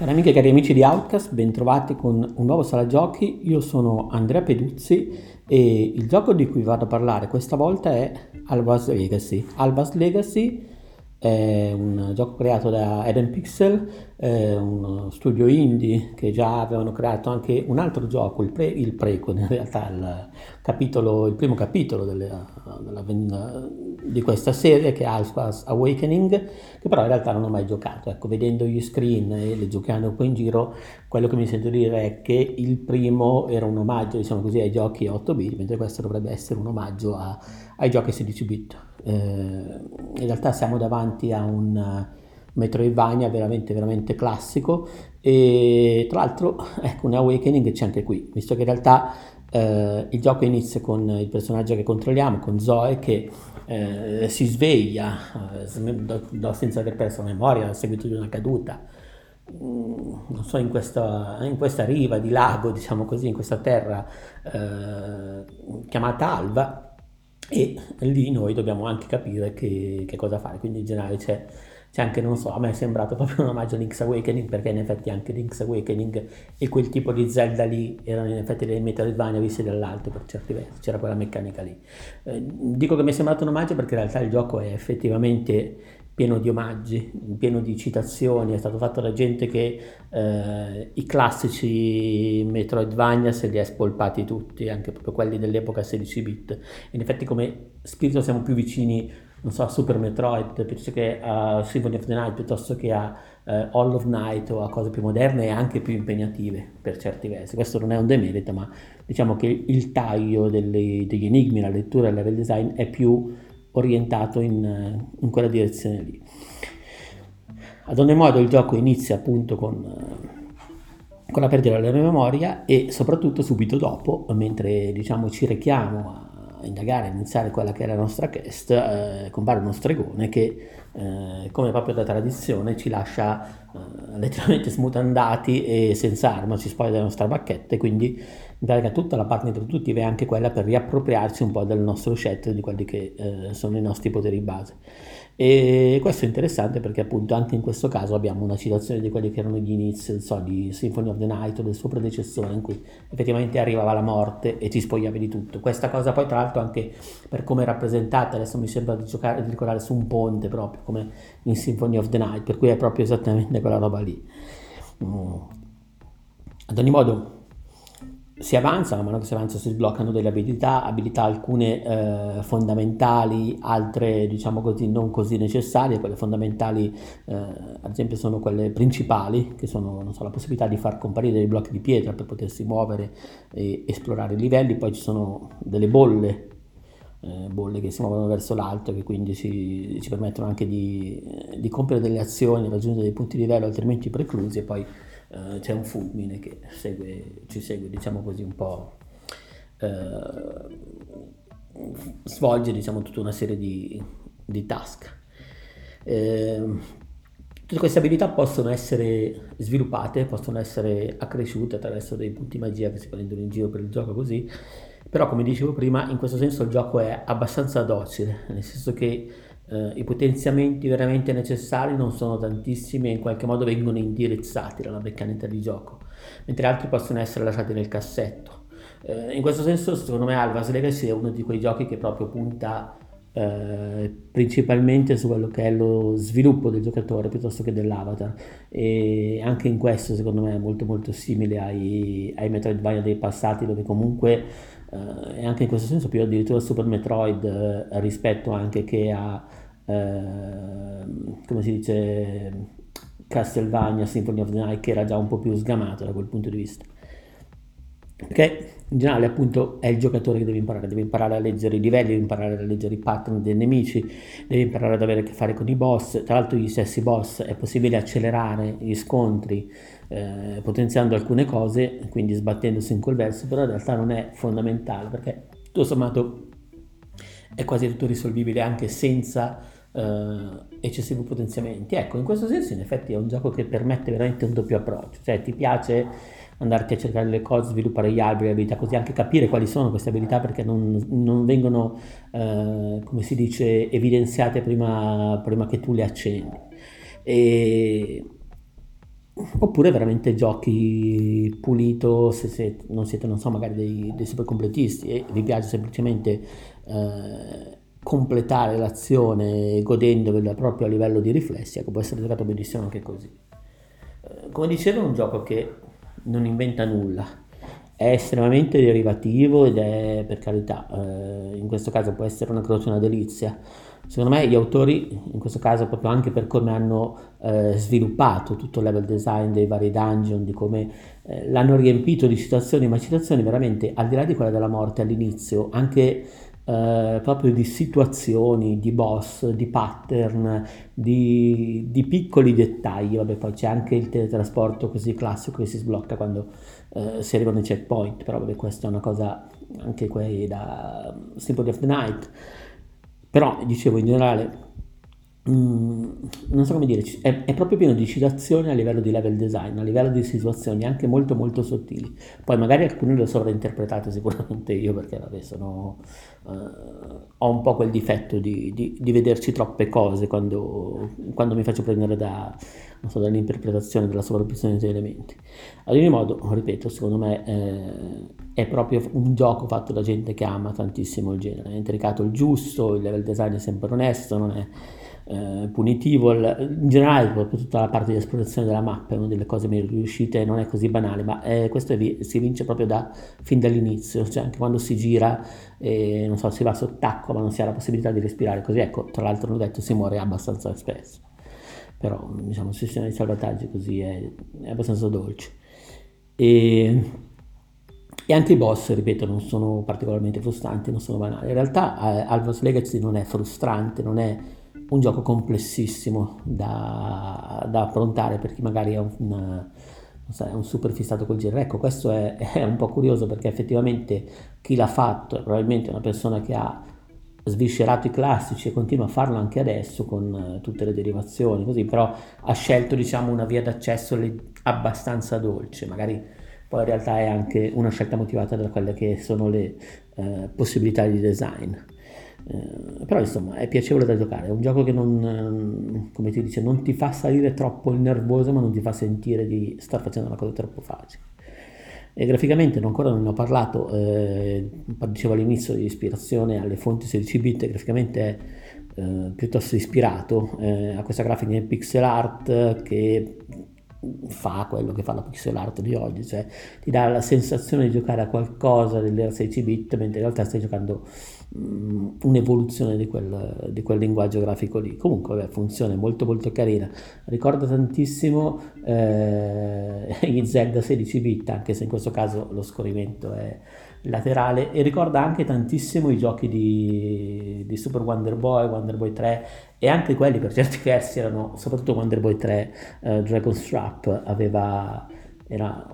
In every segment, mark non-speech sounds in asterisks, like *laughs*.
Cari amiche e cari amici di Outcast, bentrovati con un nuovo sala giochi. Io sono Andrea Peduzzi e il gioco di cui vado a parlare questa volta è Alba's Legacy. Alba's Legacy è un gioco creato da Eden Pixel, uno studio indie che già avevano creato anche un altro gioco, il, pre, il prequel in realtà, il, capitolo, il primo capitolo delle, della, di questa serie che è Alpha's Awakening, che però in realtà non ho mai giocato. Ecco, vedendo gli screen e le giocando un po' in giro, quello che mi sento dire è che il primo era un omaggio, diciamo così, ai giochi 8 bit, mentre questo dovrebbe essere un omaggio a, ai giochi 16 bit. Eh, in realtà siamo davanti a un Metroidvania veramente veramente classico e tra l'altro *laughs* ecco un Awakening c'è anche qui visto che in realtà eh, il gioco inizia con il personaggio che controlliamo con Zoe che eh, si sveglia eh, senza aver perso la memoria a seguito di una caduta. Mm, non so, in questa, in questa, riva di lago, *laughs* diciamo così, in questa terra eh, chiamata Alva, e lì noi dobbiamo anche capire che, che cosa fare, quindi in generale c'è, c'è, anche, non so, a me è sembrato *laughs* proprio un omaggio a Link's Awakening, perché in effetti anche Link's Awakening e quel tipo di Zelda lì erano in effetti dei Metroidvania visti dall'alto per certi versi, c'era quella meccanica lì. Eh, dico che mi è sembrato un omaggio perché in realtà il gioco è effettivamente pieno di omaggi, pieno di citazioni, è stato fatto da gente che eh, i classici Metroidvania se li ha spolpati tutti, anche proprio quelli dell'epoca 16 bit. In effetti come spirito siamo più vicini, non so, a Super Metroid piuttosto che a Symphony of the Night, piuttosto che a eh, All of Night o a cose più moderne e anche più impegnative per certi versi. Questo non è un demerito, ma diciamo che il taglio delle, degli enigmi, la lettura e il level design è più orientato in, in quella direzione lì. Ad ogni modo il gioco inizia appunto con, con la perdita della memoria e soprattutto subito dopo, mentre diciamo ci rechiamo a indagare, a iniziare quella che è la nostra quest, eh, compare uno stregone che eh, come proprio da tradizione ci lascia eh, letteralmente smutandati e senza arma, ci spoglia della nostra bacchetta e quindi pratica tutta la parte introduttiva è anche quella per riappropriarci un po' del nostro scettro, di quelli che eh, sono i nostri poteri base. E questo è interessante perché appunto anche in questo caso abbiamo una citazione di quelli che erano gli inizi, so, di Symphony of the Night o del suo predecessore in cui effettivamente arrivava la morte e ti spogliavi di tutto. Questa cosa poi tra l'altro anche per come è rappresentata, adesso mi sembra di, giocare, di ricordare su un ponte proprio come in Symphony of the Night, per cui è proprio esattamente quella roba lì. Mm. Ad ogni modo si avanza, man mano che si avanza si sbloccano delle abilità, abilità alcune eh, fondamentali, altre diciamo così non così necessarie, quelle fondamentali eh, ad esempio sono quelle principali, che sono so, la possibilità di far comparire dei blocchi di pietra per potersi muovere e esplorare i livelli, poi ci sono delle bolle, eh, bolle che si muovono verso l'alto, che quindi ci, ci permettono anche di, di compiere delle azioni, raggiungere dei punti di livello altrimenti preclusi e poi eh, c'è un fulmine che segue, ci segue, diciamo così, un po', eh, svolge diciamo, tutta una serie di, di task. Eh, tutte queste abilità possono essere sviluppate, possono essere accresciute attraverso dei punti magia che si prendono in giro per il gioco così, però come dicevo prima, in questo senso il gioco è abbastanza docile, nel senso che eh, i potenziamenti veramente necessari non sono tantissimi e in qualche modo vengono indirizzati dalla meccanica di gioco, mentre altri possono essere lasciati nel cassetto. Eh, in questo senso, secondo me, Alvas Legacy è uno di quei giochi che proprio punta eh, principalmente su quello che è lo sviluppo del giocatore piuttosto che dell'avatar e anche in questo secondo me è molto molto simile ai, ai Metroidvania dei passati dove comunque eh, e anche in questo senso più addirittura Super Metroid eh, rispetto anche che a come si dice, Castlevania Symphony of the Night, che era già un po' più sgamato da quel punto di vista. Perché in generale appunto è il giocatore che deve imparare, deve imparare a leggere i livelli, deve imparare a leggere i pattern dei nemici, deve imparare ad avere a che fare con i boss, tra l'altro gli stessi boss è possibile accelerare gli scontri eh, potenziando alcune cose, quindi sbattendosi in quel verso, però in realtà non è fondamentale perché tutto sommato è quasi tutto risolvibile anche senza uh, eccessivi potenziamenti. Ecco, in questo senso in effetti è un gioco che permette veramente un doppio approccio, cioè ti piace andarti a cercare le cose, sviluppare gli alberi, le abilità, così anche capire quali sono queste abilità perché non, non vengono, uh, come si dice, evidenziate prima, prima, che tu le accendi. E oppure veramente giochi pulito se, se non siete, non so, magari dei, dei super completisti e vi piace semplicemente eh, completare l'azione godendovela proprio a livello di riflessi, ecco, può essere giocato benissimo anche così. Eh, come dicevo è un gioco che non inventa nulla, è estremamente derivativo ed è per carità, eh, in questo caso può essere una croce, una delizia. Secondo me gli autori, in questo caso proprio anche per come hanno eh, sviluppato tutto il level design dei vari dungeon, di come eh, l'hanno riempito di citazioni, ma citazioni veramente al di là di quella della morte all'inizio, anche eh, proprio di situazioni, di boss, di pattern, di, di, piccoli dettagli. Vabbè, poi c'è anche il teletrasporto così classico che si sblocca quando eh, si arrivano ai checkpoint, però vabbè, questa è una cosa anche quei da Symphony of the Night. Però, dicevo, in generale Mm, non so come dire, è, è, proprio pieno di citazioni a livello di level design, a livello di situazioni anche molto molto sottili. Poi magari alcune le ho sovrainterpretate sicuramente io perché vabbè sono, uh, ho un po' quel difetto di, di, di vederci troppe cose quando, quando, mi faccio prendere da, so, dall'interpretazione, dalla sovrapposizione degli elementi. Ad ogni modo, ripeto, secondo me eh, è proprio un gioco fatto da gente che ama tantissimo il genere, è intricato il giusto, il level design è sempre onesto, non è eh, punitivo, in generale tutta la parte di esplorazione della mappa è una delle cose meglio riuscite, non è così banale, ma eh, questo vi, si vince proprio da, fin dall'inizio, cioè anche quando si gira, eh, non so, si va sott'acqua ma non si ha la possibilità di respirare così, ecco, tra l'altro l'ho detto, si muore abbastanza spesso, però diciamo il sistema di salvataggio così è, è abbastanza dolce. E, e anche i boss, ripeto, non sono particolarmente frustranti, non sono banali. In realtà eh, Alva's Legacy non è frustrante, non è un gioco complessissimo da, da affrontare per chi magari è un, so, è un super fissato col genere. Ecco, questo è, *laughs* è, un po' curioso perché effettivamente chi l'ha fatto è probabilmente una persona che ha sviscerato i classici e continua a farlo anche adesso con uh, tutte le derivazioni, così, però ha scelto diciamo una via d'accesso abbastanza dolce, magari poi in realtà è anche una scelta motivata da quelle che sono le uh, possibilità di design. Eh, però insomma è piacevole da giocare, è un gioco che non, ehm, come ti dice, non ti fa salire troppo il nervoso ma non ti fa sentire di star facendo una cosa troppo facile. E graficamente ancora non ne ho parlato, eh, dicevo all'inizio di ispirazione alle fonti 16 bit, graficamente è eh, piuttosto ispirato eh, a questa grafica in pixel art che fa quello che fa la pixel art di oggi, cioè ti dà la sensazione di giocare a qualcosa dell'era 16 bit mentre in realtà stai giocando un'evoluzione di quel, di quel, linguaggio grafico lì. Comunque, vabbè, funzione molto molto carina. Ricorda tantissimo eh, *laughs* gli Zelda 16 bit, anche se in questo caso lo scorrimento è laterale, e ricorda anche tantissimo i giochi di, di Super Wonder Boy, Wonder Boy 3 e anche quelli per certi versi erano, soprattutto Wonder Boy 3, eh, Dragon's Trap aveva era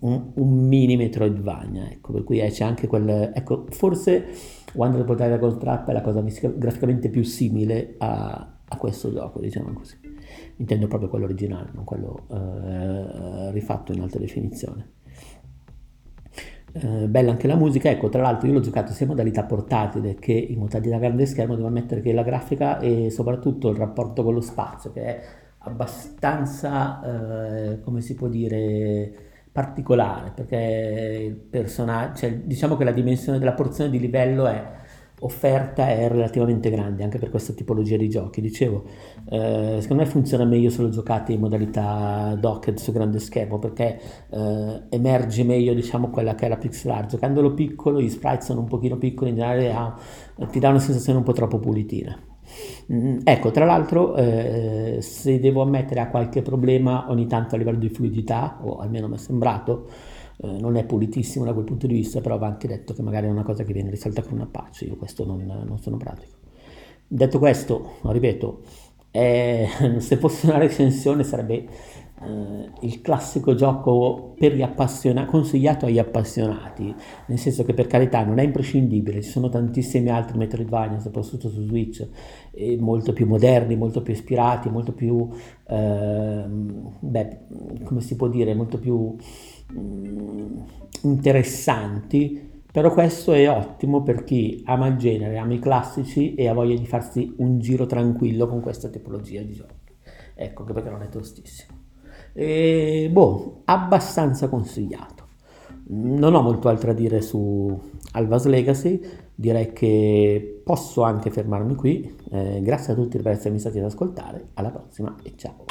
un, un mini Metroidvania, ecco, per cui eh, c'è anche quel, ecco, forse Wonder Boy Dragon Trap è la cosa graficamente più simile a, a, questo gioco, diciamo così. Intendo proprio quello originale, non quello eh, rifatto in alta definizione. Eh, bella anche la musica, ecco tra l'altro io l'ho giocato sia in modalità portatile che in modalità grande schermo, devo ammettere che la grafica e soprattutto il rapporto con lo spazio che è abbastanza, eh, come si può dire, particolare perché il personaggio, cioè, diciamo che la dimensione della porzione di livello è offerta è relativamente grande anche per questa tipologia di giochi. Dicevo, eh, secondo me funziona meglio se lo giocate in modalità docked su grande schermo perché eh, emerge meglio diciamo quella che è la pixel art. Giocandolo piccolo, gli sprite sono un pochino piccoli, in generale ha, ti dà una sensazione un po' troppo pulitina. Mm, ecco, tra l'altro, eh, se devo ammettere a qualche problema ogni tanto a livello di fluidità, o almeno mi è sembrato, eh, non è pulitissimo da quel punto di vista, però va anche detto che magari è una cosa che viene risolta con un Apache, io questo non, non sono pratico. Detto questo, ripeto, eh, *laughs* se fosse una recensione sarebbe eh, il classico gioco per gli appassionati, consigliato agli appassionati, nel senso che per carità non è imprescindibile, ci sono tantissimi altri Metroidvania, soprattutto su Switch, eh, molto più moderni, molto più ispirati, molto più, eh, beh, come si può dire, molto più mm, interessanti. Però questo è ottimo per chi ama il genere, ama i classici e ha voglia di farsi un giro tranquillo con questa tipologia di giochi. Ecco, che perché non è tostissimo. E, boh, abbastanza consigliato. Non ho molto altro da dire su Alvas Legacy, direi che posso anche fermarmi qui. Eh, grazie a tutti per essermi stati ad ascoltare, alla prossima e ciao.